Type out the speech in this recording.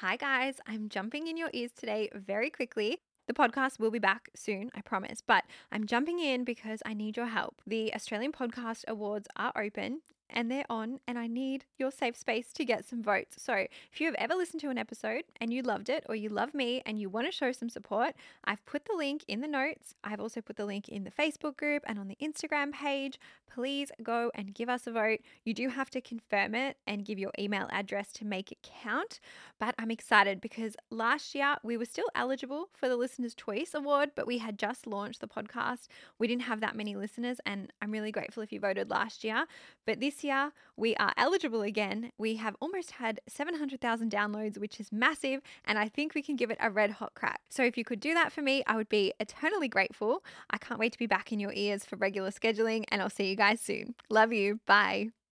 Hi, guys. I'm jumping in your ears today very quickly. The podcast will be back soon, I promise, but I'm jumping in because I need your help. The Australian Podcast Awards are open and they're on, and I need your safe space to get some votes. So, if you have ever listened to an episode and you loved it, or you love me and you want to show some support, I've put the link in the notes. I've also put the link in the Facebook group and on the Instagram page. Please go and give us a vote. You do have to confirm it and give your email address to make it count. But I'm excited because last year we were still eligible for the Listener's Choice Award, but we had just launched the podcast. We didn't have that many listeners, and I'm really grateful if you voted last year. But this year we are eligible again. We have almost had 700,000 downloads, which is massive, and I think we can give it a red hot crack. So if you could do that for me, I would be eternally grateful. I can't wait to be back in your ears for regular scheduling, and I'll see you guys soon. Love you. Bye.